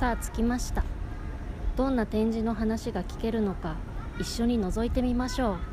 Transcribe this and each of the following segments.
さあ着きました。どんな展示の話が聞けるのか一緒に覗いてみましょう。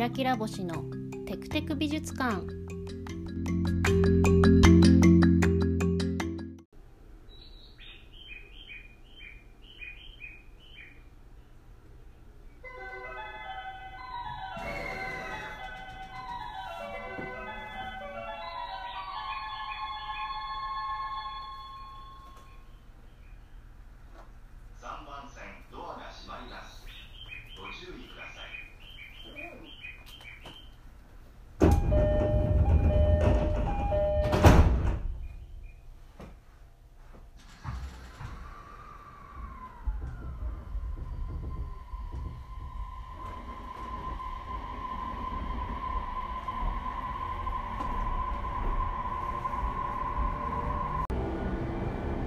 キラキラ星のテクテク美術館。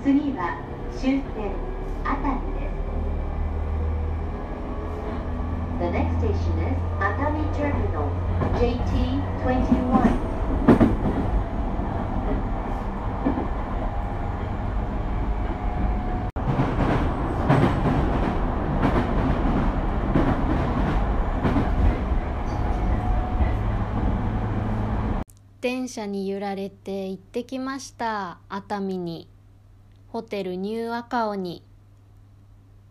次は終点熱海です The next station is Atami Terminal JT21 電車に揺られて行ってきました熱海にホテルニューアカオに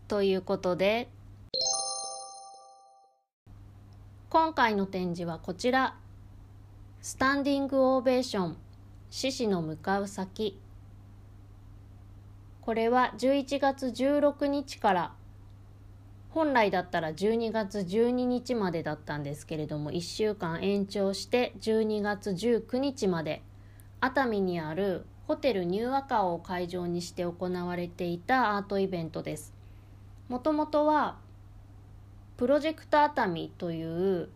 ということで今回の展示はこちら。スタンディングオベーション。獅子の向かう先。これは11月16日から。本来だったら12月12日までだったんですけれども1週間延長して12月19日まで。熱海にあるホテルニューアカオを会場にして行われていたアートイベントです。もともとはプロジェクト熱海という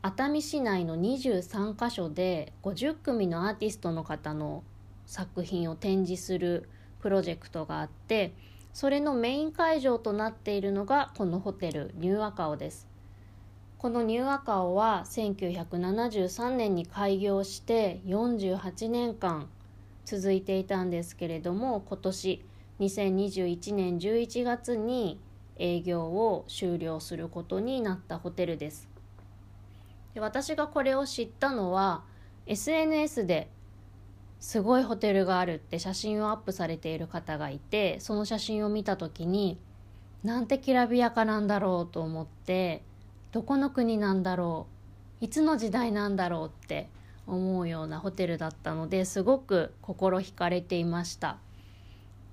熱海市内の23カ所で50組のアーティストの方の作品を展示するプロジェクトがあってそれのメイン会場となっているのがこのホテルニューアカオです。このニューアカオは1973年に開業して48年間続いていたんですけれども今年2021年11月に営業を終了することになったホテルです。で私がこれを知ったのは SNS ですごいホテルがあるって写真をアップされている方がいてその写真を見た時になんてきらびやかなんだろうと思ってどこの国なんだろういつの時代なんだろうって思うようなホテルだったのですごく心惹かれていました。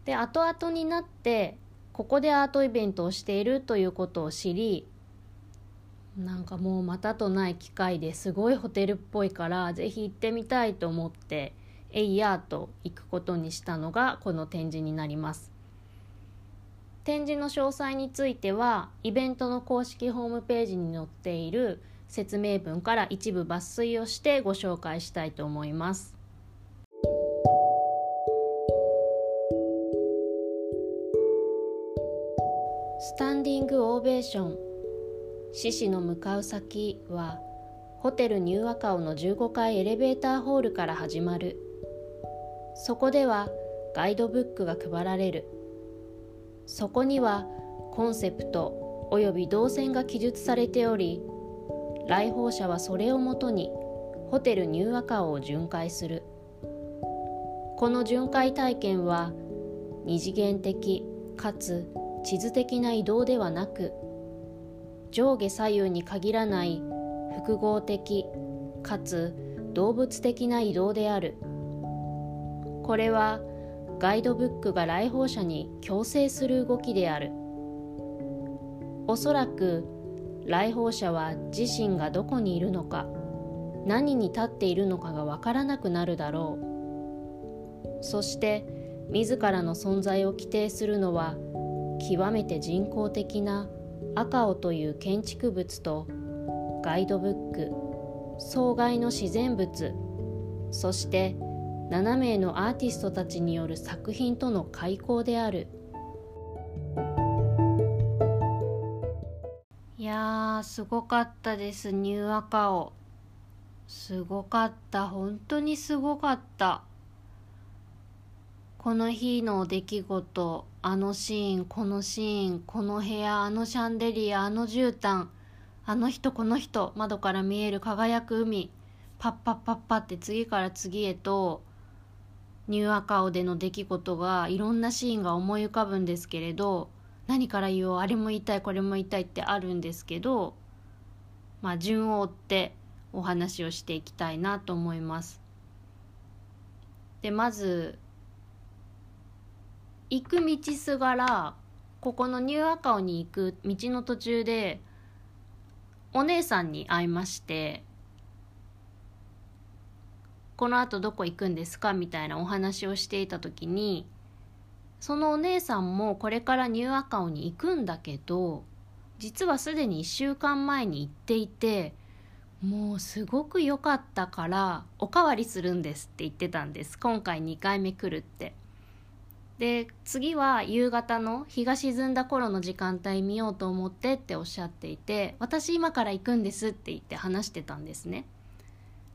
で後々になってここでアートイベントをしているということを知りなんかもうまたとない機会ですごいホテルっぽいからぜひ行ってみたいと思ってえいやーと行くことにしたのがこの展示になります。展示の詳細についてはイベントの公式ホームページに載っている説明文から一部抜粋をしてご紹介したいと思います。スタンディングオーベーション。獅子の向かう先はホテルニューアカオの15階エレベーターホールから始まる。そこではガイドブックが配られる。そこにはコンセプトおよび動線が記述されており来訪者はそれをもとにホテルニューアカオを巡回する。この巡回体験は二次元的かつ地図的な移動ではなく上下左右に限らない複合的かつ動物的な移動である。これはガイドブックが来訪者に強制する動きである。おそらく来訪者は自身がどこにいるのか何に立っているのかがわからなくなるだろう。そして自らの存在を規定するのは極めて人工的な赤尾という建築物とガイドブック障害の自然物そして7名のアーティストたちによる作品との開口である。いやーすごかったですニューアカオすごかった。本当にすごかった。この日の出来事あのシーンこのシーンこの部屋あのシャンデリアあの絨毯あの人この人窓から見える輝く海パッパッパッパって次から次へとニューアカオでの出来事がいろんなシーンが思い浮かぶんですけれど何から言おうあれも言いたいこれも言いたいってあるんですけどまあ順を追ってお話をしていきたいなと思います。でまず行く道すがらここのニューアカオに行く道の途中でお姉さんに会いましてこのあとどこ行くんですかみたいなお話をしていた時にそのお姉さんもこれからニューアカオに行くんだけど実はすでに1週間前に行っていてもうすごく良かったからおかわりするんですって言ってたんです。今回2回目来るって。で次は夕方の日が沈んだ頃の時間帯見ようと思ってっておっしゃっていて私今から行くんですって言って話してたんですね。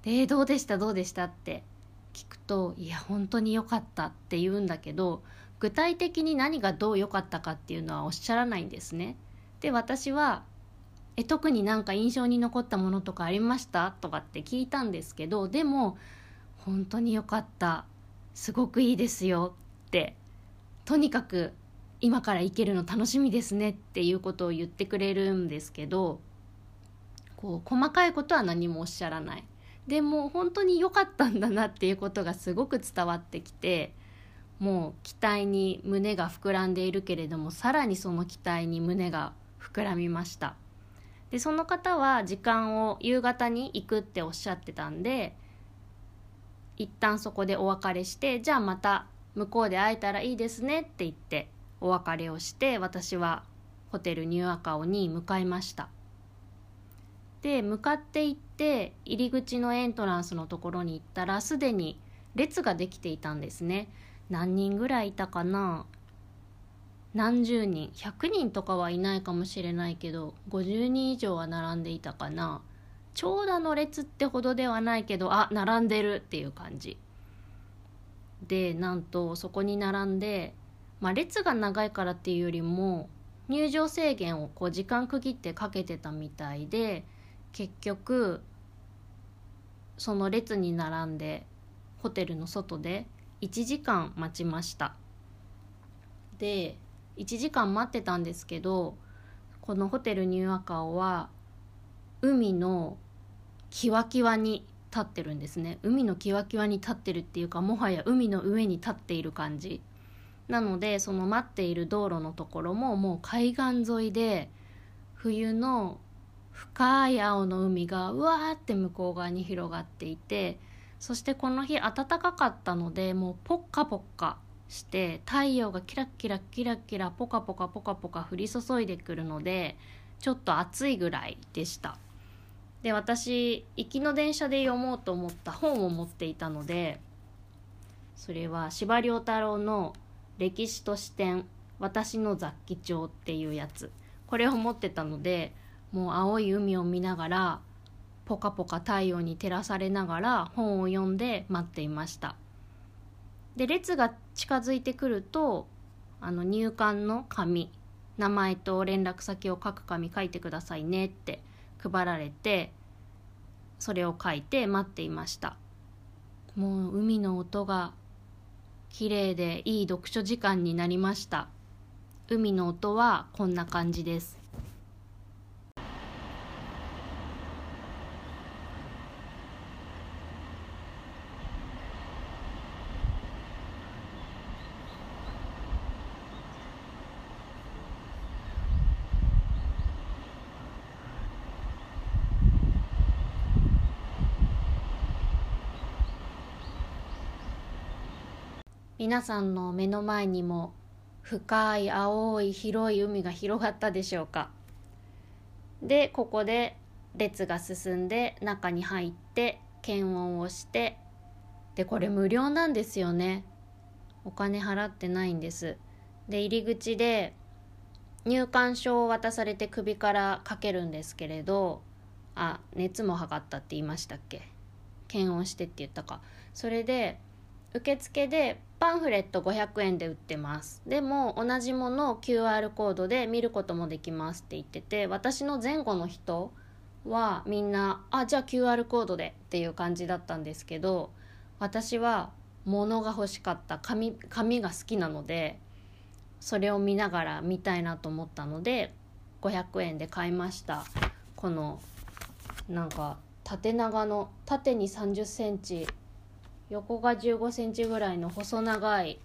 でどうでした？どうでした？って聞くといや本当に良かったって言うんだけど具体的に何がどう良かったかっていうのはおっしゃらないんですね。で私はえ特になんか印象に残ったものとかありました？とかって聞いたんですけどでも本当に良かった。すごくいいですよってとにかく今から行けるの楽しみですねっていうことを言ってくれるんですけどこう細かいことは何もおっしゃらない。でも本当に良かったんだなっていうことがすごく伝わってきてもう期待に胸が膨らんでいるけれどもさらにその期待に胸が膨らみました。でその方は時間を夕方に行くっておっしゃってたんで一旦そこでお別れしてじゃあまた向こうで会えたらいいですねって言ってお別れをして私はホテルニューアカオに向かいました。で向かって行って入り口のエントランスのところに行ったらすでに列ができていたんですね。何人ぐらいいたかな？何十人？100人とかはいないかもしれないけど50人以上は並んでいたかな。長蛇の列ってほどではないけどあ並んでるっていう感じ。でなんとそこに並んで、まあ、列が長いからっていうよりも入場制限をこう時間区切ってかけてたみたいで結局その列に並んでホテルの外で1時間待ちました。で1時間待ってたんですけどこのホテルニューアカオは海のキワキワに立ってるんですね。海のキワキワに立ってるっていうかもはや海の上に立っている感じ。なのでその待っている道路のところももう海岸沿いで冬の深い青の海がうわーって向こう側に広がっていてそしてこの日暖かかったのでもうポッカポッカして太陽がキラキラキラキラポカポカポカポカ降り注いでくるのでちょっと暑いぐらいでした。で私行きの電車で読もうと思った本を持っていたのでそれは司馬太郎の「歴史と視点私の雑記帳」っていうやつ。これを持ってたのでもう青い海を見ながらポカポカ太陽に照らされながら本を読んで待っていました。で列が近づいてくるとあの入館の紙名前と連絡先を書く紙書いてくださいねって配られてそれを書いて待っていました。もう海の音が綺麗でいい読書時間になりました。海の音はこんな感じです。皆さんの目の前にも深い青い広い海が広がったでしょうか？でここで列が進んで中に入って検温をしてでこれ無料なんですよね。お金払ってないんです。で入り口で入館証を渡されて首からかけるんですけれどあ熱も測ったって言いましたっけ？検温してって言ったか。それで受付でパンフレット500円で売ってます。でも同じものを QR コードで見ることもできますって言ってて私の前後の人はみんなあじゃあ QR コードでっていう感じだったんですけど私は物が欲しかった紙紙が好きなのでそれを見ながら見たいなと思ったので500円で買いました。このなんか縦長の縦に3 0センチ横が1 5センチぐらいの細長い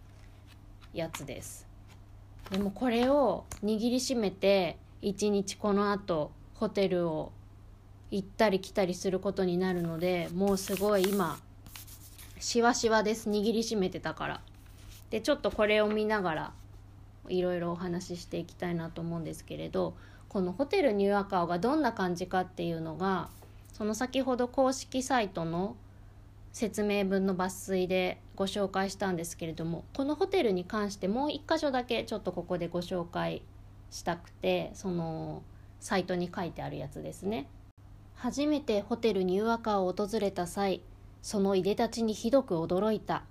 やつです。でもこれを握りしめて一日このあとホテルを行ったり来たりすることになるのでもうすごい今しわしわです。握りしめてたから。でちょっとこれを見ながらいろいろお話ししていきたいなと思うんですけれどこのホテルニューアカオがどんな感じかっていうのがその先ほど公式サイトの説明文の抜粋でご紹介したんですけれどもこのホテルに関してもう一箇所だけちょっとここでご紹介したくてそのサイトに書いてあるやつですね。初めてホテルニューアカを訪れた際そのいでたちにひどく驚いた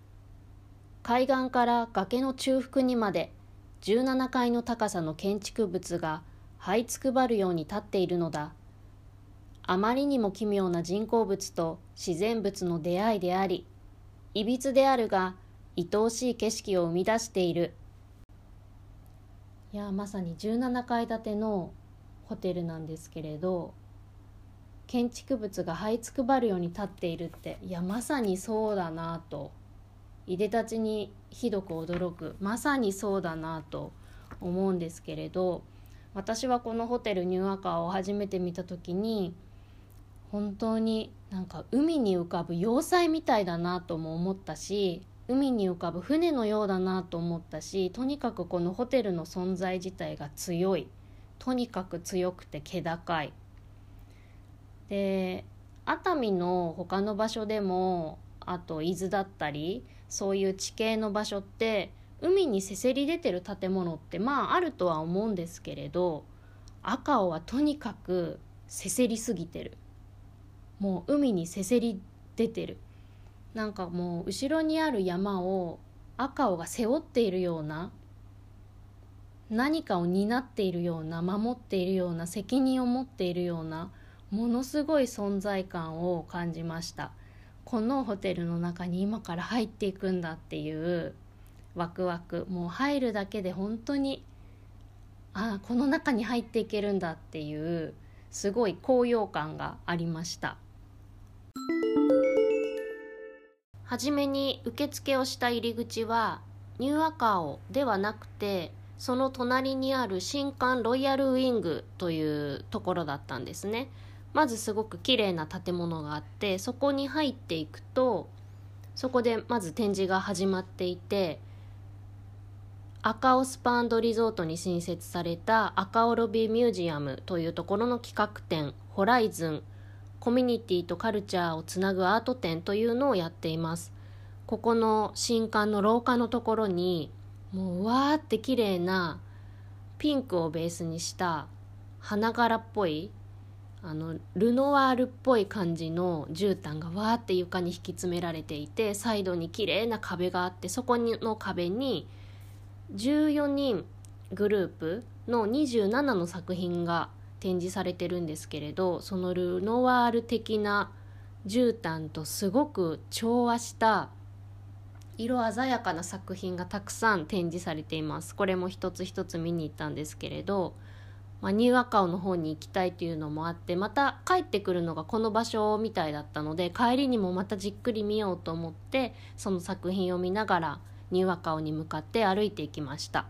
海岸から崖の中腹にまで17階の高さの建築物が這いつくばるように立っているのだあまりにも奇妙な人工物と自然物の出会いでありいびつであるが愛おしい景色を生み出している。いやまさに17階建てのホテルなんですけれど建築物が這いつくばるように立っているっていやまさにそうだなと。いでたちにひどく驚く。まさにそうだなと思うんですけれど私はこのホテルニューアカーを初めて見た時に本当になんか海に浮かぶ要塞みたいだなとも思ったし海に浮かぶ船のようだなと思ったしとにかくこのホテルの存在自体が強い。とにかく強くて気高い。で熱海の他の場所でもあと伊豆だったりそういう地形の場所って海にせせり出てる建物ってまああるとは思うんですけれど赤尾はとにかくせせりすぎてる。もう海にせせり出てる。なんかもう後ろにある山を赤尾が背負っているような何かを担っているような守っているような責任を持っているようなものすごい存在感を感じました。このホテルの中に今から入っていくんだっていうワクワク。もう入るだけで本当にああこの中に入っていけるんだっていうすごい高揚感がありました。はじめに受付をした入り口はニューアカオではなくてその隣にある新館ロイヤルウィングというところだったんですね。まずすごく綺麗な建物があってそこに入っていくとそこでまず展示が始まっていて赤尾スパンドリゾートに新設された赤尾ロビーミュージアムというところの企画展「ホライズンコミュニティとカルチャーをつなぐアート展」というのをやっています。ここの新館の廊下のところにもうわーって綺麗なピンクをベースにした花柄っぽいあのルノワールっぽい感じの絨毯がわーって床に引き詰められていてサイドに綺麗な壁があってそこの壁に14人グループの27の作品が展示されてるんですけれどそのルノワール的な絨毯とすごく調和した色鮮やかな作品がたくさん展示されています。これも一つ一つ見に行ったんですけれどまあ、ニューアカオの方に行きたいというのもあってまた帰ってくるのがこの場所みたいだったので帰りにもまたじっくり見ようと思ってその作品を見ながらニューアカオに向かって歩いていきました。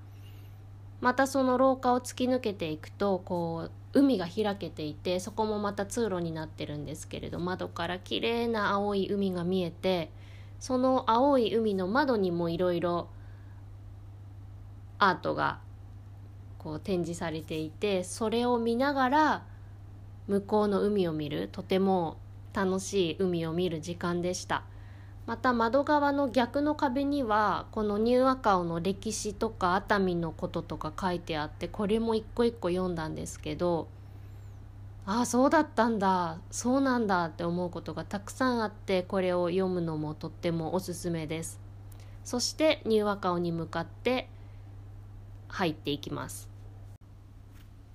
またその廊下を突き抜けていくとこう海が開けていてそこもまた通路になってるんですけれど窓から綺麗な青い海が見えてその青い海の窓にもいろいろアートがこう展示されていてそれを見ながら向こうの海を見るとても楽しい海を見る時間でした。また窓側の逆の壁にはこのニューアカオの歴史とか熱海のこととか書いてあってこれも一個一個読んだんですけどああそうだったんだそうなんだって思うことがたくさんあってこれを読むのもとってもおすすめです。そしてニューアカオに向かって入っていきます。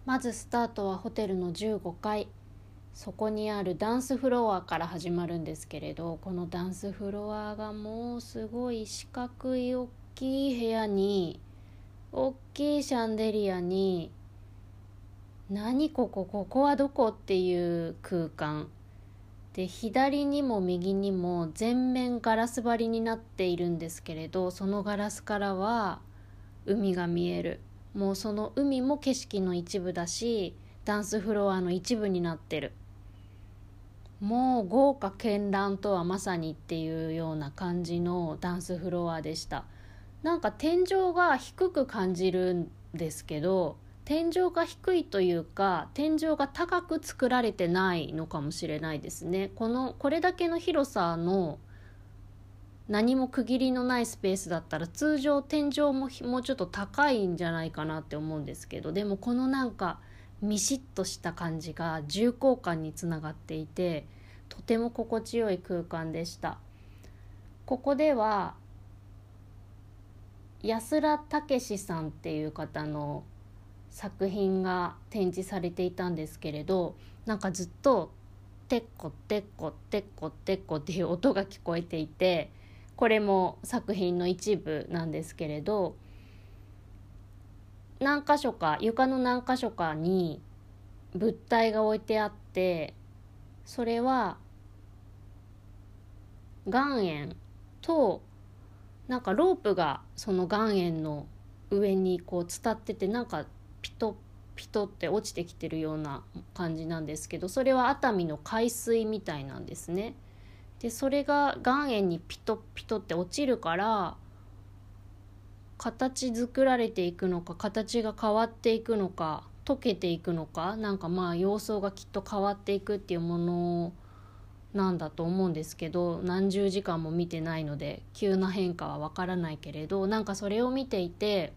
まずスタートはホテルの15階。そこにあるダンスフロアから始まるんですけれどこのダンスフロアがもうすごい四角い大きい部屋に大きいシャンデリアに何ここここはどこっていう空間で左にも右にも全面ガラス張りになっているんですけれどそのガラスからは海が見える。もうその海も景色の一部だしダンスフロアの一部になってる。もう豪華絢爛とはまさにっていうような感じのダンスフロアでした。なんか天井が低く感じるんですけど天井が低いというか天井が高く作られてないのかもしれないですね。このこれだけの広さの何も区切りのないスペースだったら通常天井ももうちょっと高いんじゃないかなって思うんですけどでもこのなんかミシッとした感じが重厚感につながっていてとても心地よい空間でした。ここでは安良武さんっていう方の作品が展示されていたんですけれどなんかずっと「てっこてっこてっこてっこ」っていう音が聞こえていてこれも作品の一部なんですけれど何箇所か床の何箇所かに物体が置いてあってそれは岩塩となんかロープがその岩塩の上にこう伝っててなんかピトピトって落ちてきてるような感じなんですけどそれは熱海の海水みたいなんですね。でそれが岩塩にピトピトって落ちるから形作られていくのか形が変わっていくのか溶けていくのかなんかまあ様相がきっと変わっていくっていうものなんだと思うんですけど何十時間も見てないので急な変化はわからないけれどなんかそれを見ていて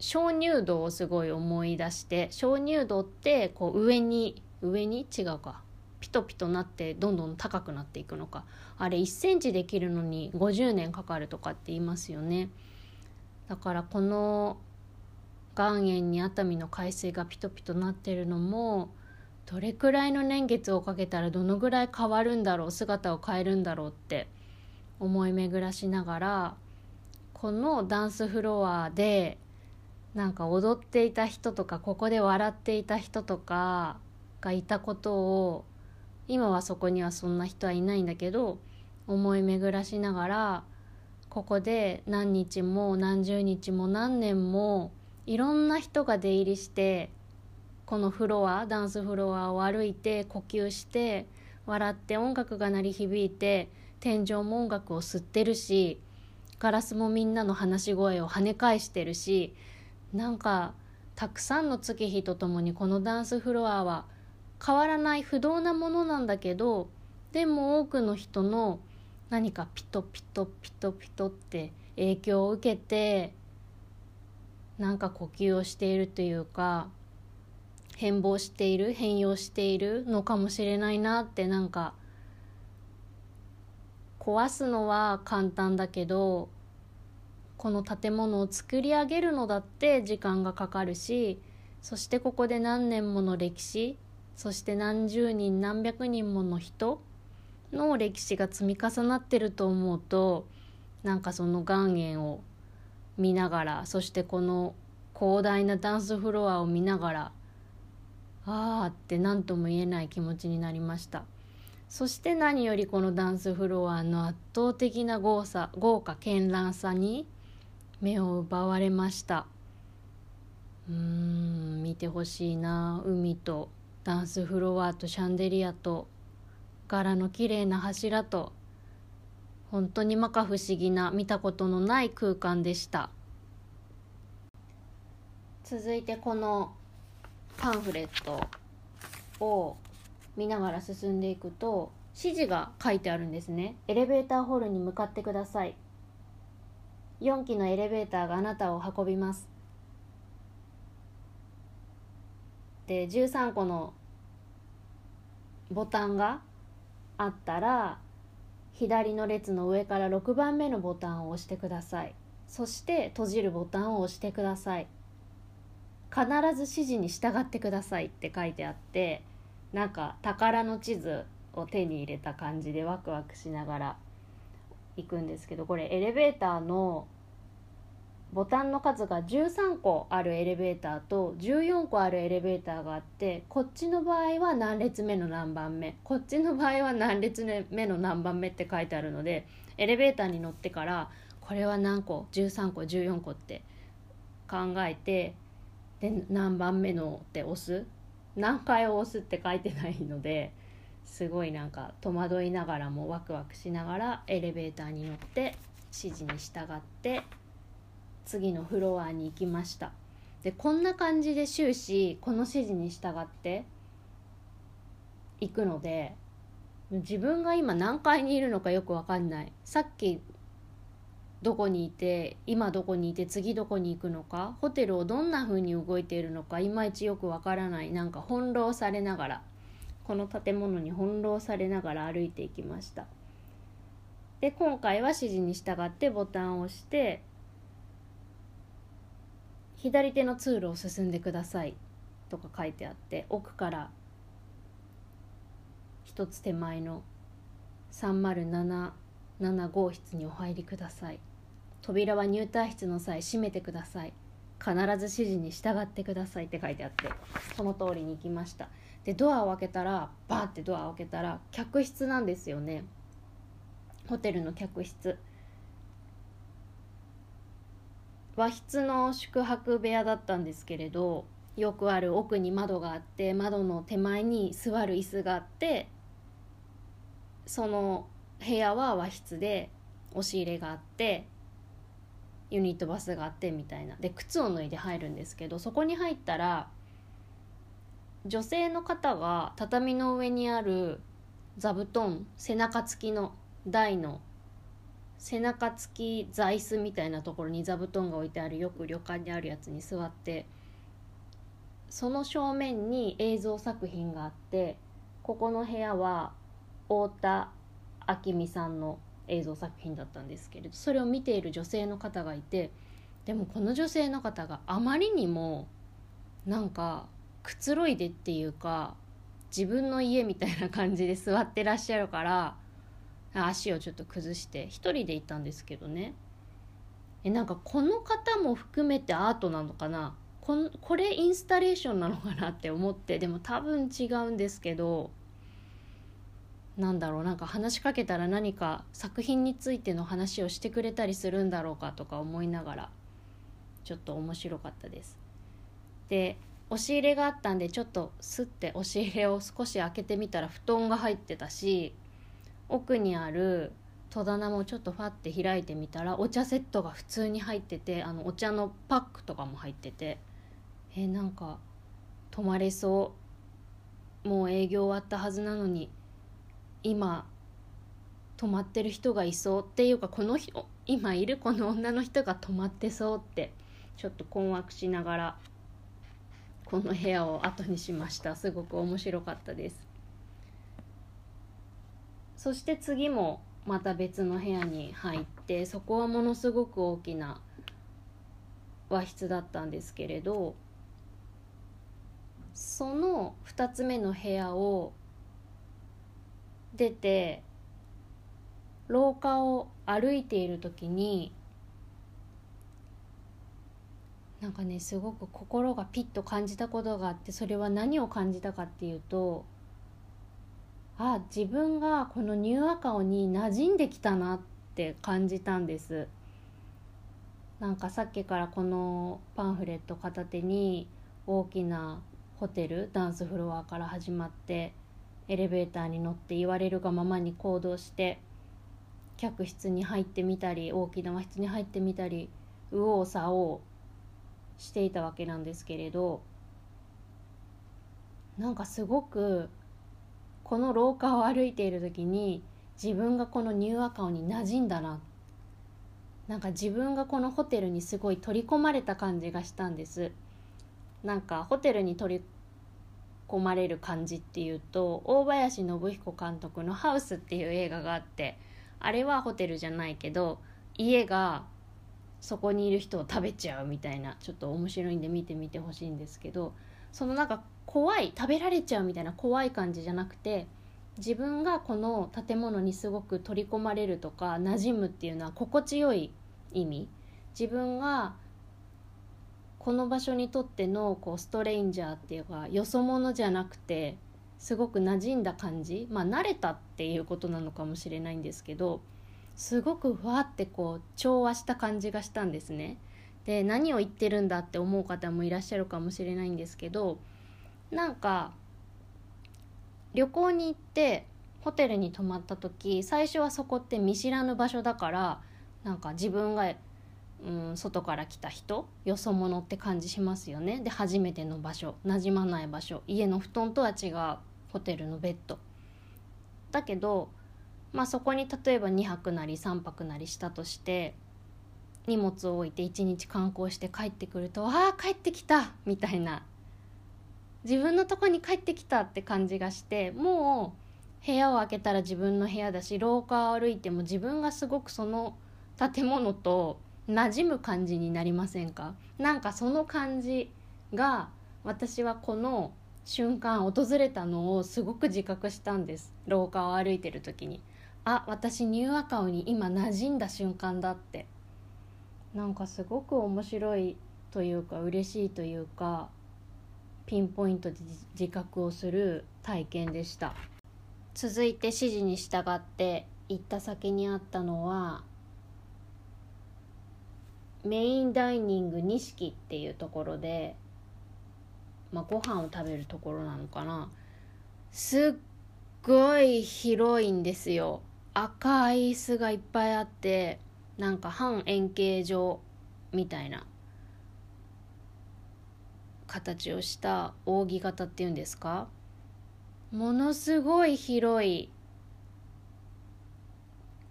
鍾乳洞をすごい思い出して鍾乳洞ってこう上に上に？違うか。ピトピトなってどんどん高くなっていくのか。あれ1センチできるのに50年かかるとかって言いますよね。だからこの岩塩に熱海の海水がピトピトなってるのもどれくらいの年月をかけたらどのぐらい変わるんだろう姿を変えるんだろうって思い巡らしながらこのダンスフロアでなんか踊っていた人とかここで笑っていた人とかがいたことを今はそこにはそんな人はいないんだけど思い巡らしながらここで何日も何十日も何年もいろんな人が出入りしてこのフロアダンスフロアを歩いて呼吸して笑って音楽が鳴り響いて天井も音楽を吸ってるしガラスもみんなの話し声を跳ね返してるしなんかたくさんの月日とともにこのダンスフロアは変わらない不動なものなんだけどでも多くの人の何かピトピトピトピトって影響を受けてなんか呼吸をしているというか変貌している変容しているのかもしれないなってなんか壊すのは簡単だけどこの建物を作り上げるのだって時間がかかるしそしてここで何年もの歴史そして何十人何百人もの人の歴史が積み重なってると思うとなんかその岩塩を見ながらそしてこの広大なダンスフロアを見ながらああって何とも言えない気持ちになりました。そして何よりこのダンスフロアの圧倒的な豪さ豪華絢爛さに目を奪われました。うーん見てほしいな海と。ダンスフロアとシャンデリアと柄の綺麗な柱と本当に摩訶不思議な見たことのない空間でした。続いてこのパンフレットを見ながら進んでいくと指示が書いてあるんですね。エレベーターホールに向かってください。4機のエレベーターがあなたを運びます。で13個のボタンがあったら左の列の上から6番目のボタンを押してください。そして閉じるボタンを押してください。必ず指示に従ってくださいって書いてあってなんか宝の地図を手に入れた感じでワクワクしながら行くんですけどこれエレベーターのボタンの数が13個あるエレベーターと14個あるエレベーターがあってこっちの場合は何列目の何番目こっちの場合は何列目の何番目って書いてあるのでエレベーターに乗ってからこれは何個13個14個って考えてで何番目のって押す何回を押すって書いてないのですごいなんか戸惑いながらもワクワクしながらエレベーターに乗って指示に従って次のフロアに行きました。でこんな感じで終始この指示に従って行くので自分が今何階にいるのかよく分かんない。さっきどこにいて今どこにいて次どこに行くのかホテルをどんな風に動いているのかいまいちよくわからない。なんか翻弄されながらこの建物に翻弄されながら歩いていきました。で今回は指示に従ってボタンを押して左手の通路を進んでください。とか書いてあって奥から一つ手前の307 7号室にお入りください。扉は入退室の際閉めてください。必ず指示に従ってください。って書いてあってその通りに行きました。でドアを開けたらバーってドアを開けたら客室なんですよね。ホテルの客室。和室の宿泊部屋だったんですけれどよくある奥に窓があって窓の手前に座る椅子があってその部屋は和室で押し入れがあってユニットバスがあってみたいな。で靴を脱いで入るんですけどそこに入ったら女性の方が畳の上にある座布団背中付きの台の背中付き座椅子みたいなところに座布団が置いてあるよく旅館にあるやつに座ってその正面に映像作品があってここの部屋は太田明美さんの映像作品だったんですけれどそれを見ている女性の方がいてでもこの女性の方があまりにもなんかくつろいでっていうか自分の家みたいな感じで座ってらっしゃるから足をちょっと崩して一人で行ったんですけどね。えなんかこの方も含めてアートなのかな？こんこれインスタレーションなのかなって思ってでも多分違うんですけどなんだろうなんか話しかけたら何か作品についての話をしてくれたりするんだろうかとか思いながらちょっと面白かったです。で押し入れがあったんでちょっとスッて押し入れを少し開けてみたら布団が入ってたし奥にある戸棚もちょっとファって開いてみたらお茶セットが普通に入っててあのお茶のパックとかも入ってて。えなんか泊まれそう。もう営業終わったはずなのに今泊まってる人がいそうっていうかこの人今いるこの女の人が泊まってそうってちょっと困惑しながらこの部屋を後にしました。すごく面白かったです。そして次もまた別の部屋に入ってそこはものすごく大きな和室だったんですけれどその2つ目の部屋を出て廊下を歩いている時になんかねすごく心がピッと感じたことがあってそれは何を感じたかっていうとあ自分がこのニューアカオに馴染んできたなって感じたんです。なんかさっきからこのパンフレット片手に大きなホテルダンスフロアから始まってエレベーターに乗って言われるがままに行動して客室に入ってみたり大きな和室に入ってみたり右往左往していたわけなんですけれどなんかすごくこの廊下を歩いている時に自分がこのニューアカオに馴染んだな。なんか自分がこのホテルにすごい取り込まれた感じがしたんです。なんかホテルに取り込まれる感じっていうと大林信彦監督の「ハウス」っていう映画があってあれはホテルじゃないけど家がそこにいる人を食べちゃうみたいなちょっと面白いんで見てみてほしいんですけどそのなんか怖い食べられちゃうみたいな怖い感じじゃなくて自分がこの建物にすごく取り込まれるとか馴染むっていうのは心地よい意味自分がこの場所にとってのこうストレインジャーっていうかよそ者じゃなくてすごく馴染んだ感じまあ慣れたっていうことなのかもしれないんですけどすごくふわってこう調和した感じがしたんですね。で何を言ってるんだって思う方もいらっしゃるかもしれないんですけどなんか旅行に行ってホテルに泊まった時最初はそこって見知らぬ場所だからなんか自分が、うん、外から来た人よそ者って感じしますよねで初めての場所なじまない場所家の布団とは違うホテルのベッドだけど、まあ、そこに例えば2泊なり3泊なりしたとして荷物を置いて1日観光して帰ってくると「ああ帰ってきた!」みたいな自分のとこに帰ってきたって感じがしてもう部屋を開けたら自分の部屋だし廊下を歩いても自分がすごくその建物と馴染む感じになりませんか？なんかその感じが私はこの瞬間訪れたのをすごく自覚したんです。廊下を歩いてる時に。あ私ニューアカオに今馴染んだ瞬間だって。なんかすごく面白いというか嬉しいというかピンポイントで自覚をする体験でした。続いて指示に従って行った先にあったのはメインダイニング錦っていうところで、まあ、ご飯を食べるところなのかな。すっごい広いんですよ。赤い椅子がいっぱいあってなんか半円形状みたいな。形をした扇形っていうんですか？ものすごい広い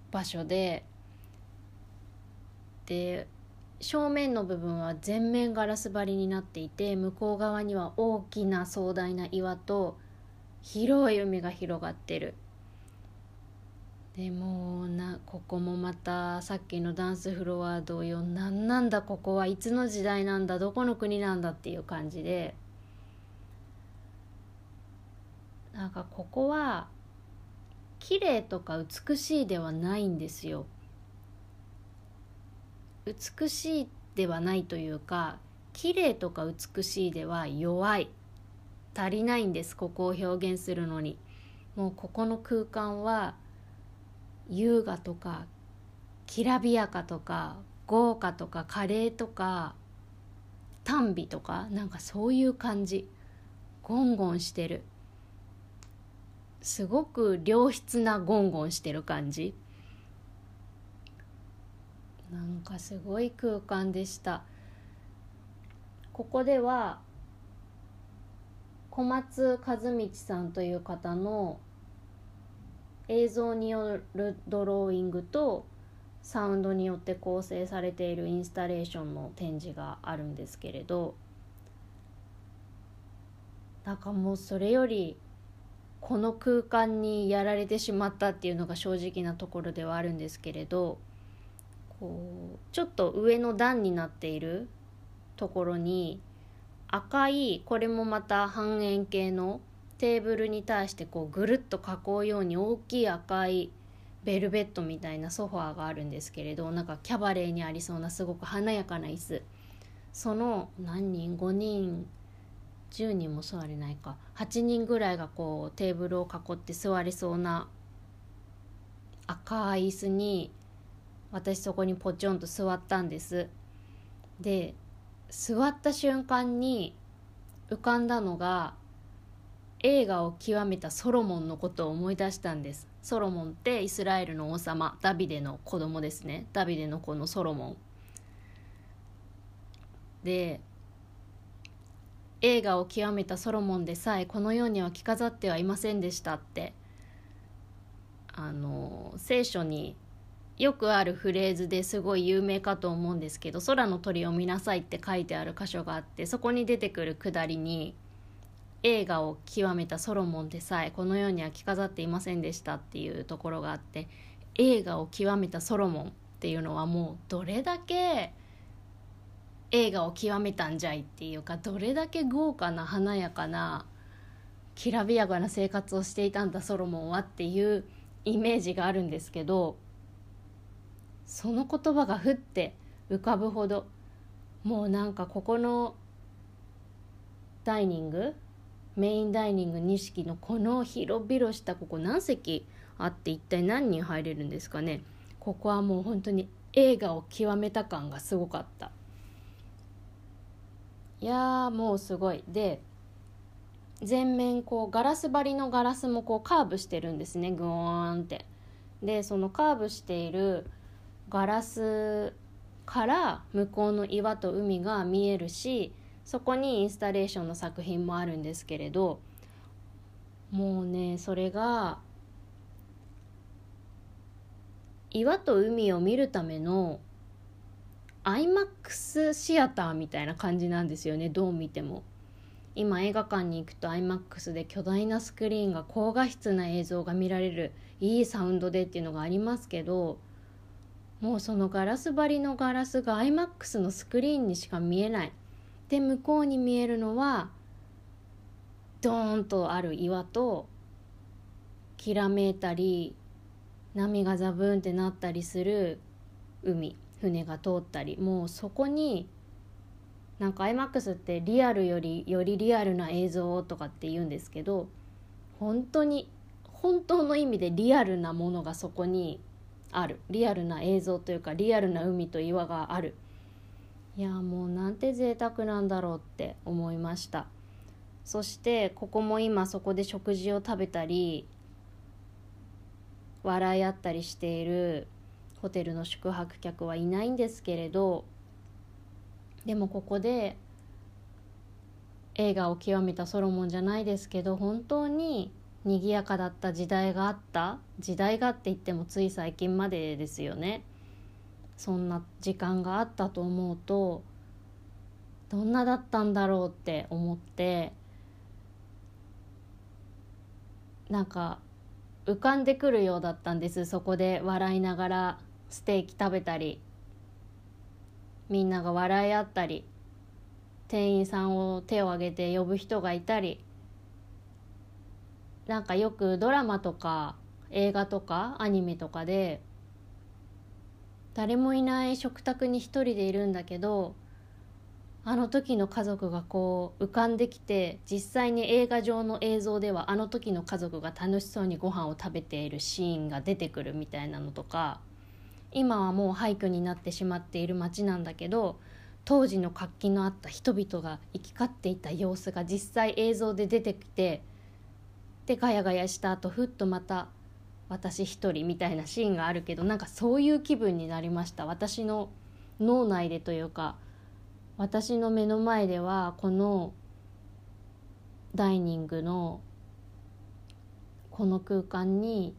場所でで正面の部分は全面ガラス張りになっていて向こう側には大きな壮大な岩と広い海が広がってる。でもなここもまたさっきのダンスフロア同様何なんだここはいつの時代なんだどこの国なんだっていう感じで。なんかここは綺麗とか美しいではないんですよ。美しいではないというか綺麗とか美しいでは弱い。足りないんですここを表現するのに。もうここの空間は優雅とかきらびやかとか豪華とか華麗とか短美とかなんかそういう感じ。ゴンゴンしてる。すごく良質なゴンゴンしてる感じ。なんかすごい空間でした。ここでは小松和道さんという方の映像によるドローイングとサウンドによって構成されているインスタレーションの展示があるんですけれどなんかもうそれよりこの空間にやられてしまったっていうのが正直なところではあるんですけれどこうちょっと上の段になっているところに赤いこれもまた半円形のテーブルに対してこうぐるっと囲うように大きい赤いベルベットみたいなソファーがあるんですけれどなんかキャバレーにありそうなすごく華やかな椅子。その何人？5人？10人も座れないか。8人ぐらいがこうテーブルを囲って座りそうな赤い椅子に私そこにポチョンと座ったんです。で座った瞬間に浮かんだのが映画を極めたソロモンのことを思い出したんです。ソロモンってイスラエルの王様ダビデの子供ですね。ダビデの子のソロモン。で映画を極めたソロモンでさえこの世には着飾ってはいませんでしたって。あの聖書によくあるフレーズですごい有名かと思うんですけど「空の鳥を見なさい」って書いてある箇所があってそこに出てくるくだりに映画を極めたソロモンでさえこの世には着飾っていませんでしたっていうところがあって映画を極めたソロモンっていうのはもうどれだけ映画を極めたんじゃいっていうかどれだけ豪華な華やかなきらびやかな生活をしていたんだソロモンはっていうイメージがあるんですけどその言葉がふって浮かぶほどもうなんかここのダイニングメインダイニング錦のこの広々したここ何席あって一体何人入れるんですかねここはもう本当に映画を極めた感がすごかったいやもうすごいで全面こうガラス張りのガラスもこうカーブしてるんですねグーンってでそのカーブしているガラスから向こうの岩と海が見えるしそこにインスタレーションの作品もあるんですけれどもうねそれが岩と海を見るための IMAX シアターみたいな感じなんですよねどう見ても。今映画館に行くと IMAX で巨大なスクリーンが高画質な映像が見られるいいサウンドでっていうのがありますけどもうそのガラス張りのガラスが IMAX のスクリーンにしか見えない。で向こうに見えるのはドーンとある岩ときらめいたり波がザブーンってなったりする海船が通ったりもうそこになんか iMAX ってリアルよりよりリアルな映像とかって言うんですけど本当に本当の意味でリアルなものがそこにある。リアルな映像というかリアルな海と岩がある。いやもうなんて贅沢なんだろうって思いました。そしてここも今そこで食事を食べたり笑い合ったりしているホテルの宿泊客はいないんですけれどでもここで映画を極めたソロモンじゃないですけど本当に賑やかだった時代があった。時代がって言ってもつい最近までですよね。そんな時間があったと思うとどんなだったんだろうって思ってなんか浮かんでくるようだったんです。そこで笑いながらステーキ食べたりみんなが笑い合ったり店員さんを手を挙げて呼ぶ人がいたりなんかよくドラマとか映画とかアニメとかで誰もいない食卓に一人でいるんだけどあの時の家族がこう浮かんできて実際に映画上の映像ではあの時の家族が楽しそうにご飯を食べているシーンが出てくるみたいなのとか今はもう廃墟になってしまっている街なんだけど当時の活気のあった人々が行き交っていた様子が実際映像で出てきてでガヤガヤした後ふっとまた私一人みたいなシーンがあるけどなんかそういう気分になりました。私の脳内でというか私の目の前ではこのダイニングのこの空間に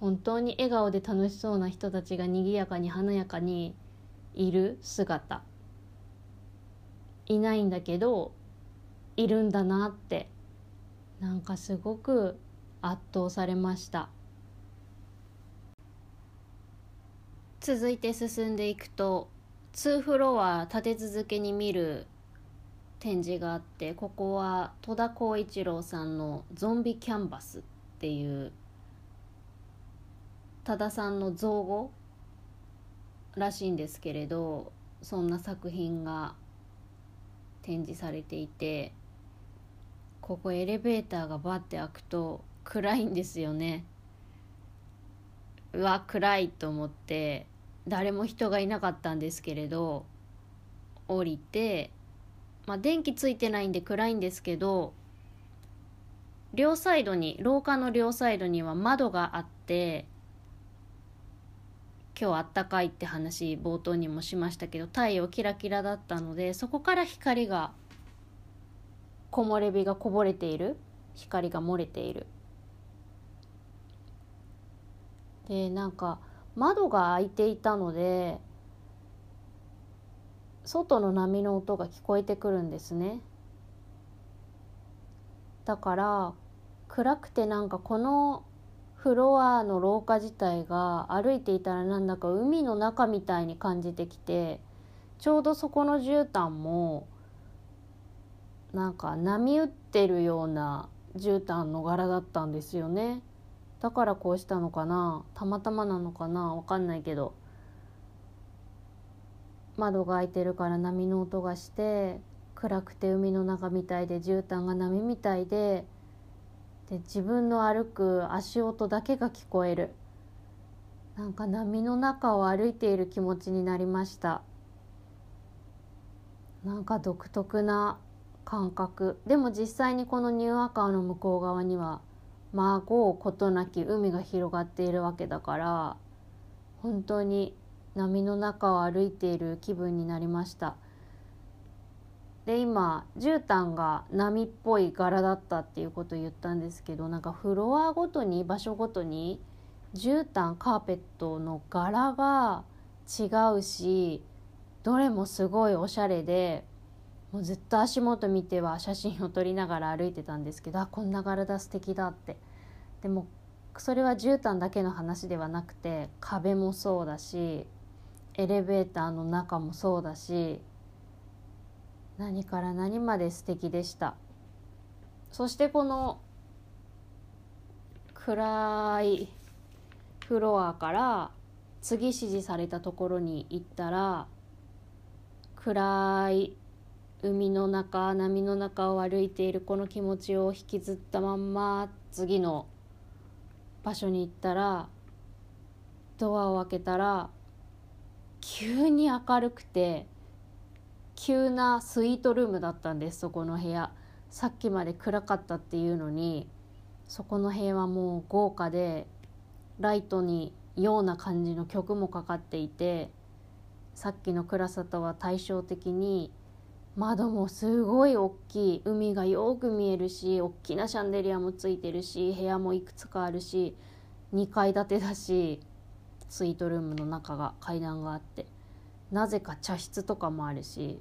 本当に笑顔で楽しそうな人たちが賑やかに華やかにいる姿。いないんだけどいるんだなって。なんかすごく圧倒されました。続いて進んでいくと2フロア立て続けに見る展示があってここは戸田浩一郎さんの「ゾンビキャンバス」っていう多田さんの造語らしいんですけれどそんな作品が展示されていてここエレベーターがバッて開くと暗いんですよね。うわ暗いと思って誰も人がいなかったんですけれど降りてまあ電気ついてないんで暗いんですけど両サイドに廊下の両サイドには窓があって今日あったかいって話冒頭にもしましたけど太陽キラキラだったのでそこから光が木漏れ日がこぼれている光が漏れている。でなんか窓が開いていたので外の波の音が聞こえてくるんですね。だから暗くてなんかこのフロアの廊下自体が歩いていたらなんだか海の中みたいに感じてきてちょうどそこの絨毯もなんか波打ってるような絨毯の柄だったんですよね。だからこうしたのかな？たまたまなのかな？わかんないけど。窓が開いてるから波の音がして暗くて海の中みたいで絨毯が波みたいでで自分の歩く足音だけが聞こえる。なんか波の中を歩いている気持ちになりました。なんか独特な感覚。でも実際にこのニューアカーの向こう側には孫ことなき海が広がっているわけだから本当に波の中を歩いている気分になりました。で今絨毯が波っぽい柄だったっていうことを言ったんですけどなんかフロアごとに場所ごとに絨毯カーペットの柄が違うしどれもすごいおしゃれでもうずっと足元見ては写真を撮りながら歩いてたんですけどあこんな柄だ素敵だって。でもそれは絨毯だけの話ではなくて壁もそうだしエレベーターの中もそうだし何から何まで素敵でした。そしてこの暗いフロアから次指示されたところに行ったら暗い海の中波の中を歩いているこの気持ちを引きずったまんま次の場所に行ったらドアを開けたら急に明るくて急なスイートルームだったんですそこの部屋。さっきまで暗かったっていうのにそこの部屋はもう豪華でライトにような感じの曲もかかっていてさっきの暗さとは対照的に窓もすごい大きい海がよく見えるし大きなシャンデリアもついてるし部屋もいくつかあるし2階建てだしスイートルームの中が階段があってなぜか茶室とかもあるし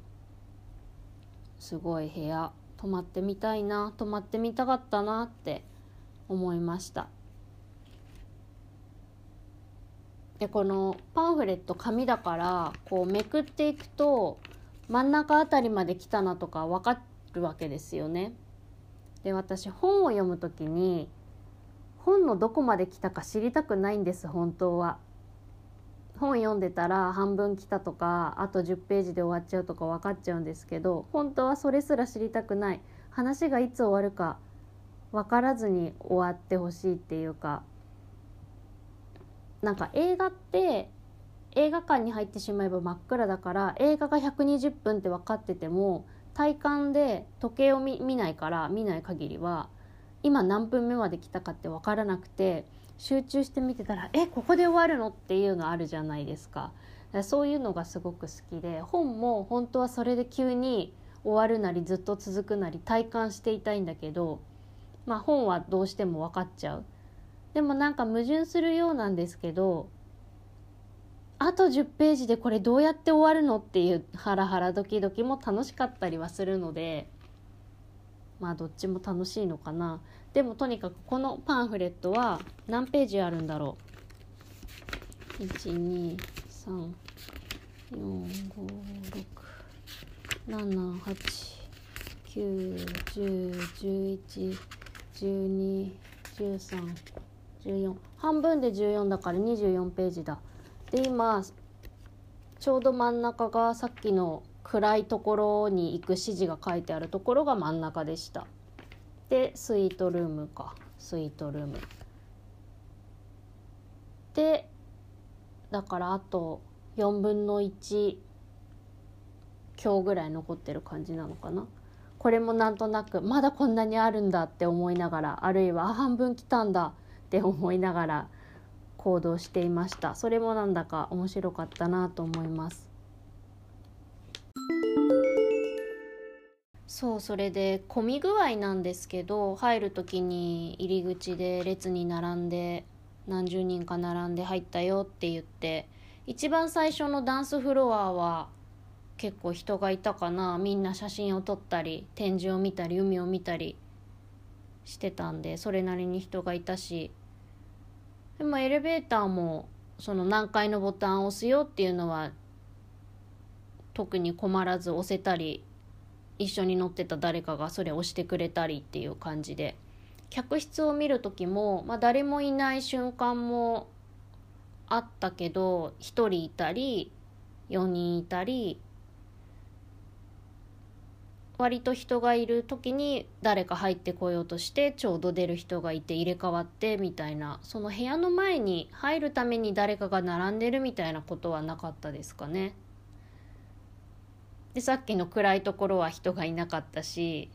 すごい部屋泊まってみたいな泊まってみたかったなって思いました。でこのパンフレット紙だからこうめくっていくと真ん中あたりまで来たなとか分かるわけですよね。で私本を読む時に本のどこまで来たか知りたくないんです本当は。本読んでたら半分来たとかあと10ページで終わっちゃうとか分かっちゃうんですけど本当はそれすら知りたくない話がいつ終わるか分からずに終わってほしいっていうかなんか映画って映画館に入ってしまえば真っ暗だから映画が120分って分かってても体感で時計を見ないから見ない限りは今何分目まで来たかって分からなくて集中して見てたらえここで終わるのっていうのあるじゃないですか。そういうのがすごく好きで本も本当はそれで急に終わるなりずっと続くなり体感していたいんだけどまあ本はどうしても分かっちゃう。でもなんか矛盾するようなんですけどあと10ページでこれどうやって終わるのっていうハラハラドキドキも楽しかったりはするのでまあどっちも楽しいのかな。でもとにかくこのパンフレットは何ページあるんだろう？1234567891011121314半分で14だから24ページだ。で今ちょうど真ん中がさっきの暗いところに行く指示が書いてあるところが真ん中でした。でスイートルームか。スイートルーム。でだからあと4分の1今日ぐらい残ってる感じなのかな。これもなんとなくまだこんなにあるんだって思いながらあるいは半分来たんだって思いながら行動していました。それもなんだか面白かったなと思います。そうそれで混み具合なんですけど入る時に入り口で列に並んで何十人か並んで入ったよって言って一番最初のダンスフロアは結構人がいたかな。みんな写真を撮ったり展示を見たり海を見たりしてたんでそれなりに人がいたしでもエレベーターもその何階のボタンを押すよっていうのは特に困らず押せたり一緒に乗ってた誰かがそれ押してくれたりっていう感じで。客室を見る時も、まあ、誰もいない瞬間もあったけど1人いたり4人いたり割と人がいる時に誰か入ってこようとしてちょうど出る人がいて入れ替わってみたいなその部屋の前に入るために誰かが並んでるみたいなことはなかったですかね。でさっきの暗いところは人がいなかったし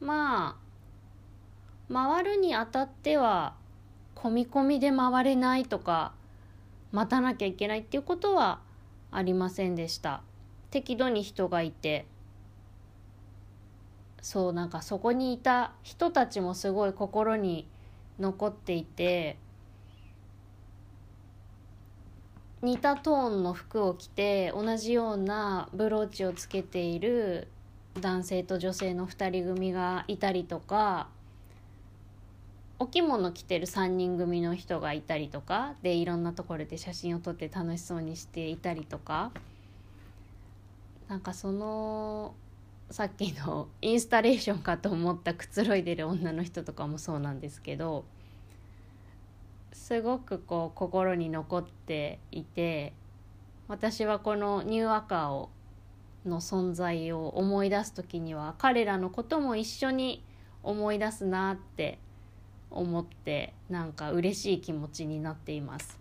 まあ回るにあたっては込み込みで回れないとか待たなきゃいけないっていうことはありませんでした。適度に人がいてそうなんかそこにいた人たちもすごい心に残っていて似たトーンの服を着て同じようなブローチをつけている男性と女性の2人組がいたりとかお着物着てる3人組の人がいたりとかでいろんなところで写真を撮って楽しそうにしていたりとか。なんかそのさっきの インスタレーションかと思ったくつろいでる女の人とかもそうなんですけどすごくこう心に残っていて私はこのニューアカーをの存在を思い出す時には彼らのことも一緒に思い出すなって思ってなんか嬉しい気持ちになっています。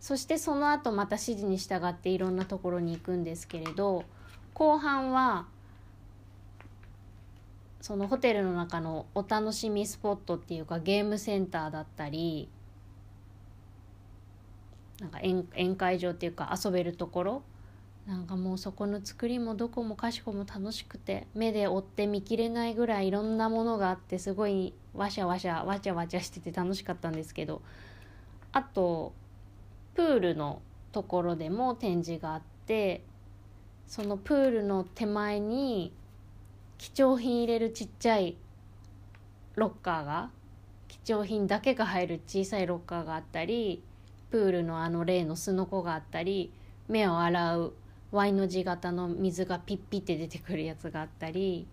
そしてその後また指示に従っていろんなところに行くんですけれど後半はそのホテルの中のお楽しみスポットっていうかゲームセンターだったりなんか宴宴会場っていうか遊べるところなんかもうそこの作りもどこもかしこも楽しくて目で追って見切れないぐらいいろんなものがあってすごいわしゃわしゃわちゃわちゃしてて楽しかったんですけどあとプールのところでも展示があってそのプールの手前に貴重品入れるちっちゃいロッカーが貴重品だけが入る小さいロッカーがあったりプールのあの例のすのこがあったり目を洗う Y の字型の水がピッピって出てくるやつがあったり。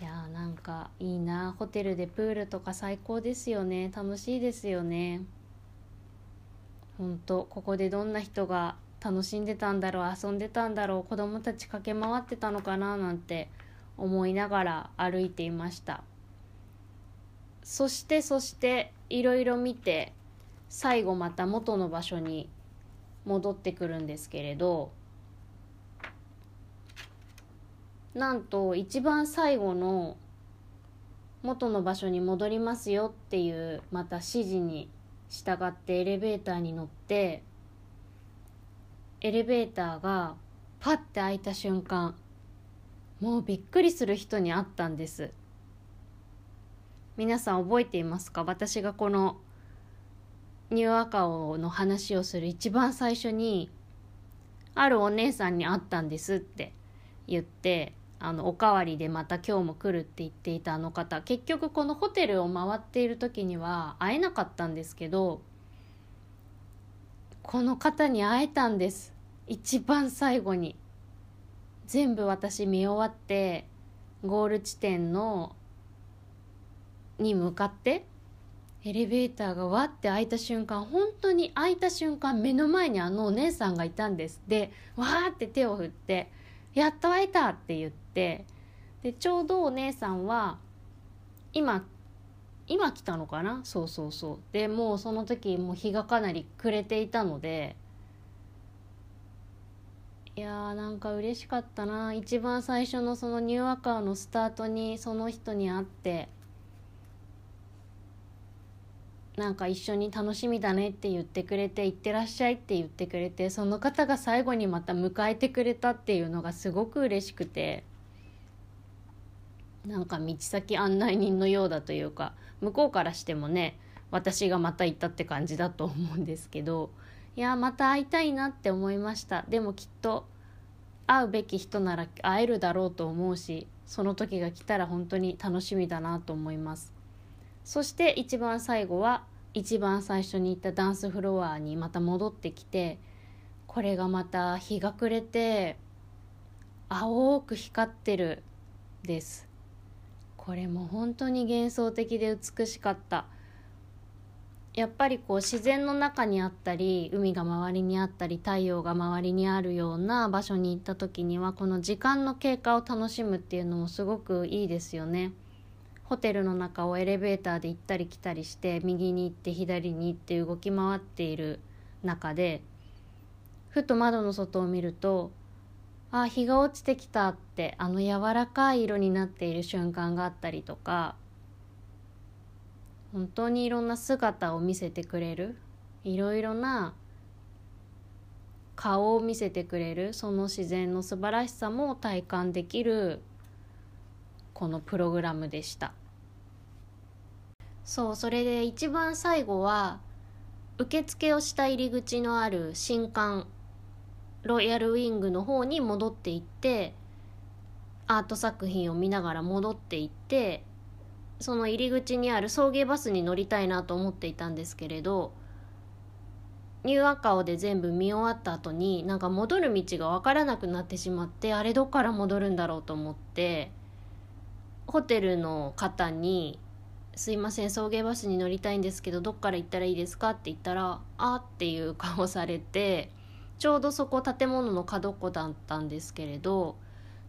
いやーなんかいいなホテルでプールとか最高ですよね。楽しいですよね。ほんとここでどんな人が楽しんでたんだろう遊んでたんだろう子供たち駆け回ってたのかななんて思いながら歩いていました。そしてそしていろいろ見て最後また元の場所に戻ってくるんですけれどなんと一番最後の元の場所に戻りますよっていうまた指示に従ってエレベーターに乗ってエレベーターがパッて開いた瞬間もうびっくりする人に会ったんです。皆さん覚えていますか？私がこのニューアカオの話をする一番最初にあるお姉さんに会ったんですって言ってあのおかわりでまた今日も来るって言っていたあの方結局このホテルを回っている時には会えなかったんですけどこの方に会えたんです。一番最後に全部私見終わってゴール地点のに向かってエレベーターがわって開いた瞬間本当に開いた瞬間目の前にあのお姉さんがいたんですでわーって手を振って「やっと会えた!」って言ってでちょうどお姉さんは今今来たのかな？そうそうそうでもうその時もう日がかなり暮れていたのでいやーなんか嬉しかったな。一番最初のそのニューアカウのスタートにその人に会ってなんか一緒に楽しみだねって言ってくれて「いってらっしゃい」って言ってくれてその方が最後にまた迎えてくれたっていうのがすごく嬉しくてなんか道先案内人のようだというか向こうからしてもね私がまた行ったって感じだと思うんですけどいやまた会いたいなって思いました。でもきっと会うべき人なら会えるだろうと思うしその時が来たら本当に楽しみだなと思います。そして一番最後は一番最初に行ったダンスフロアにまた戻ってきてこれがまた日が暮れて青く光ってるです。これも本当に幻想的で美しかった。やっぱりこう自然の中にあったり海が周りにあったり太陽が周りにあるような場所に行った時にはこの時間の経過を楽しむっていうのもすごくいいですよね。ホテルの中をエレベーターで行ったり来たりして右に行って左に行って動き回っている中でふと窓の外を見るとあ日が落ちてきたってあの柔らかい色になっている瞬間があったりとか本当にいろんな姿を見せてくれるいろいろな顔を見せてくれるその自然の素晴らしさも体感できるこのプログラムでした。そうそれで一番最後は受付をした入り口のある新館ロイヤルウィングの方に戻っていってアート作品を見ながら戻っていってその入り口にある送迎バスに乗りたいなと思っていたんですけれどニューアカオで全部見終わった後になんか戻る道が分からなくなってしまってあれどっから戻るんだろうと思ってホテルの方に「すいません送迎バスに乗りたいんですけどどっから行ったらいいですか?」って言ったら「あ」っていう顔されてちょうどそこ建物の角っこだったんですけれど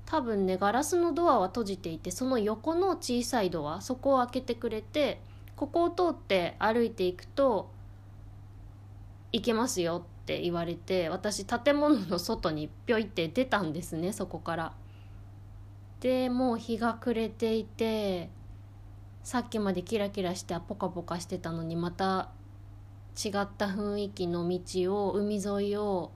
多分ねガラスのドアは閉じていてその横の小さいドアそこを開けてくれてここを通って歩いていくと行けますよって言われて私建物の外にぴょいって出たんですねそこから。でもう日が暮れていてさっきまでキラキラしてポカポカしてたのにまた違った雰囲気の道を海沿いを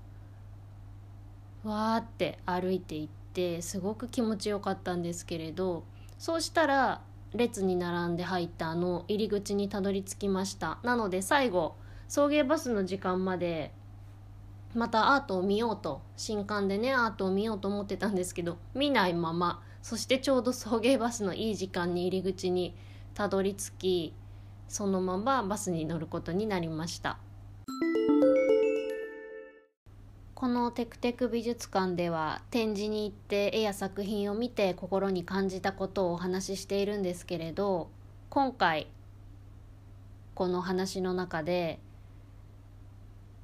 わーって歩いていってすごく気持ちよかったんですけれどそうしたら列に並んで入ったあの入り口にたどり着きました。なので最後送迎バスの時間までまたアートを見ようと新刊でねアートを見ようと思ってたんですけど見ないままそしてちょうど送迎バスのいい時間に入り口にたどり着きそのままバスに乗ることになりました。このテクテク美術館では展示に行って絵や作品を見て心に感じたことをお話ししているんですけれど今回この話の中で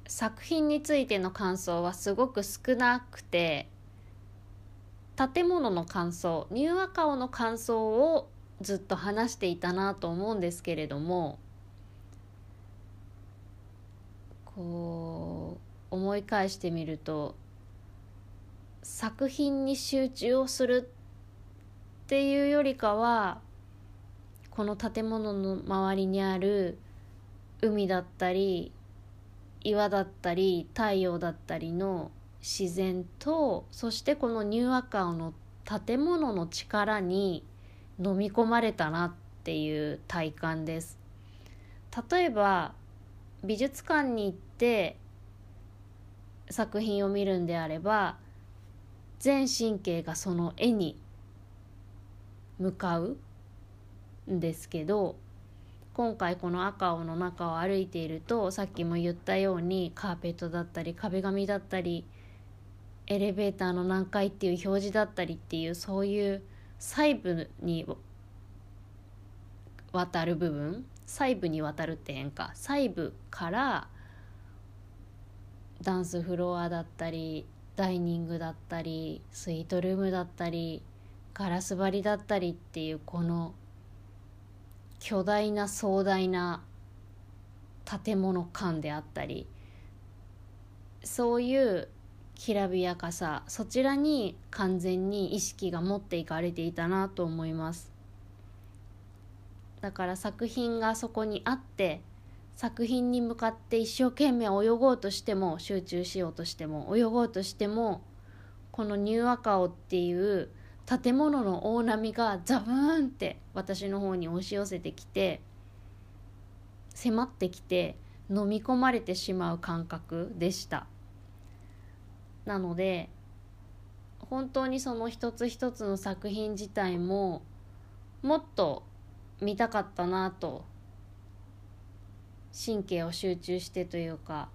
作品についての感想はすごく少なくて建物の感想ニューアカオの感想をずっと話していたなと思うんですけれどもこう思い返してみると作品に集中をするっていうよりかはこの建物の周りにある海だったり岩だったり太陽だったりの自然とそしてこのニューアカオの建物の力に飲み込まれたなっていう体感です。例えば美術館に行って作品を見るんであれば全神経がその絵に向かうんですけど今回この赤尾の中を歩いているとさっきも言ったようにカーペットだったり壁紙だったりエレベーターの何階っていう表示だったりっていうそういう細部に渡る部分細部に渡るって変か細部からダンスフロアだったりダイニングだったりスイートルームだったりガラス張りだったりっていうこの巨大な壮大な建物感であったりそういうきらびやかさそちらに完全に意識が持っていかれていたなと思います。だから作品がそこにあって作品に向かって一生懸命泳ごうとしても集中しようとしても泳ごうとしてもこのニューアカオっていう建物の大波がザブーンって私の方に押し寄せてきて迫ってきて飲み込まれてしまう感覚でした。なので本当にその一つ一つの作品自体ももっと見たかったなと神経を集中してというか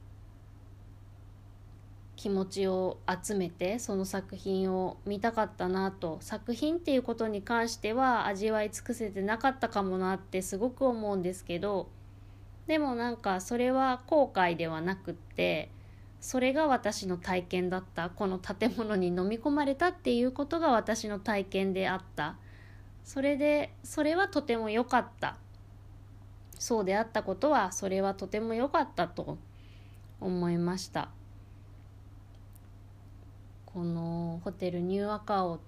気持ちを集めてその作品を見たかったなと。作品っていうことに関しては味わい尽くせてなかったかもなってすごく思うんですけどでもなんかそれは後悔ではなくってそれが私の体験だった。この建物に飲み込まれたっていうことが私の体験であった。それでそれはとても良かった。そうであったことはそれはとても良かったと思いました。このホテルニューアカオ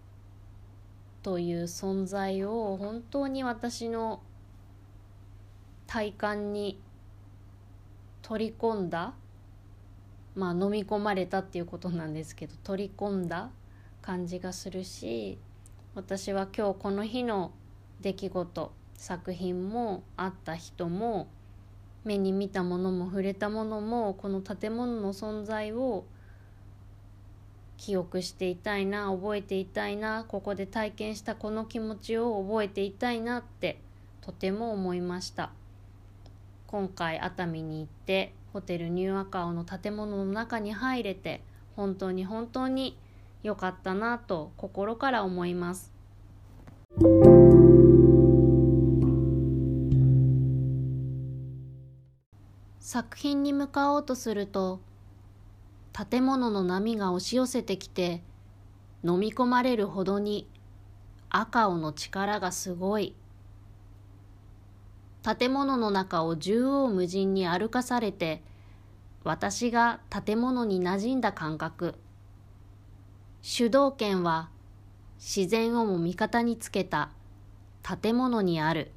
という存在を本当に私の体感に取り込んだまあ飲み込まれたっていうことなんですけど取り込んだ感じがするし私は今日この日の出来事作品もあった人も目に見たものも触れたものもこの建物の存在を記憶していたいな覚えていたいなここで体験したこの気持ちを覚えていたいなってとても思いました。今回熱海に行ってホテルニューアカオの建物の中に入れて本当に本当に良かったなと心から思います。作品に向かおうとすると建物の波が押し寄せてきて飲み込まれるほどに赤尾の力がすごい。建物の中を縦横無尽に歩かされて私が建物に馴染んだ感覚。主導権は自然をも味方につけた建物にある。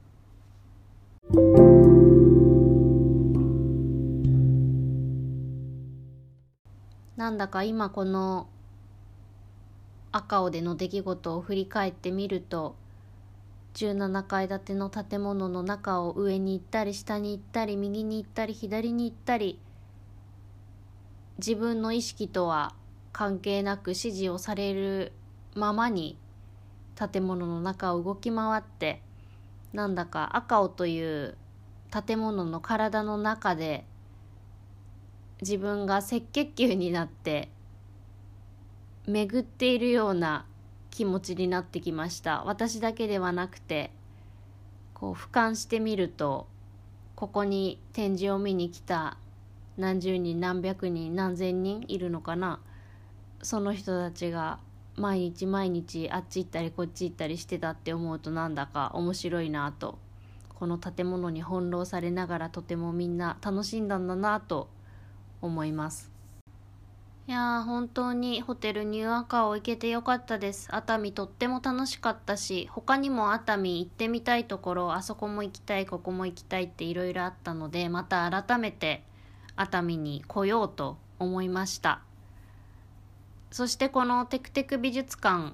なんだか今この赤尾での出来事を振り返ってみると17階建ての建物の中を上に行ったり下に行ったり右に行ったり左に行ったり自分の意識とは関係なく指示をされるままに建物の中を動き回ってなんだか赤尾という建物の体の中で自分が赤血球になって巡っているような気持ちになってきました。私だけではなくてこう俯瞰してみるとここに展示を見に来た何十人何百人何千人いるのかな。その人たちが毎日毎日あっち行ったりこっち行ったりしてたって思うとなんだか面白いなと。この建物に翻弄されながらとてもみんな楽しんだんだなと思います。いやー本当にホテルニューアカオ行けてよかったです。熱海とっても楽しかったし他にも熱海行ってみたいところあそこも行きたいここも行きたいっていろいろあったのでまた改めて熱海に来ようと思いました。そしてこのテクテク美術館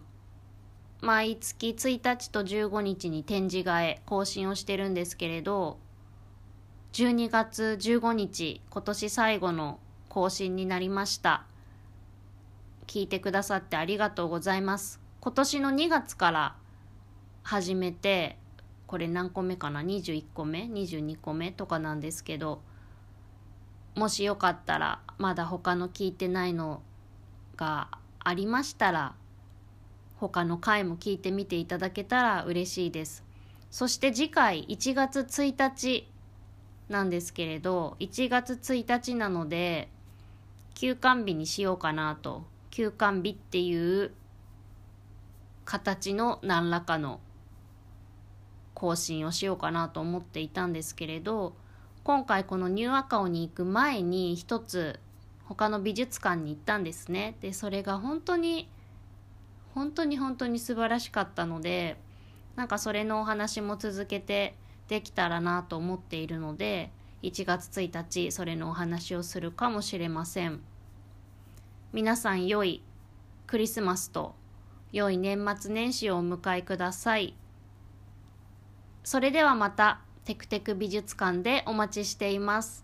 毎月1日と15日に展示替え更新をしてるんですけれど12月15日今年最後の更新になりました。聞いてくださってありがとうございます。今年の2月から始めてこれ何個目かな？21個目？22個目とかなんですけどもしよかったらまだ他の聞いてないのがありましたら他の回も聞いてみていただけたら嬉しいです。そして次回1月1日なんですけれど1月1日なので休館日にしようかなと。休館日っていう形の何らかの更新をしようかなと思っていたんですけれど今回このニューアカオに行く前に一つ他の美術館に行ったんですね。でそれが本当に本当に本当に素晴らしかったのでなんかそれのお話も続けてできたらなと思っているので1月1日それのお話をするかもしれません。皆さん良いクリスマスと良い年末年始をお迎えください。それではまたテクテク美術館でお待ちしています。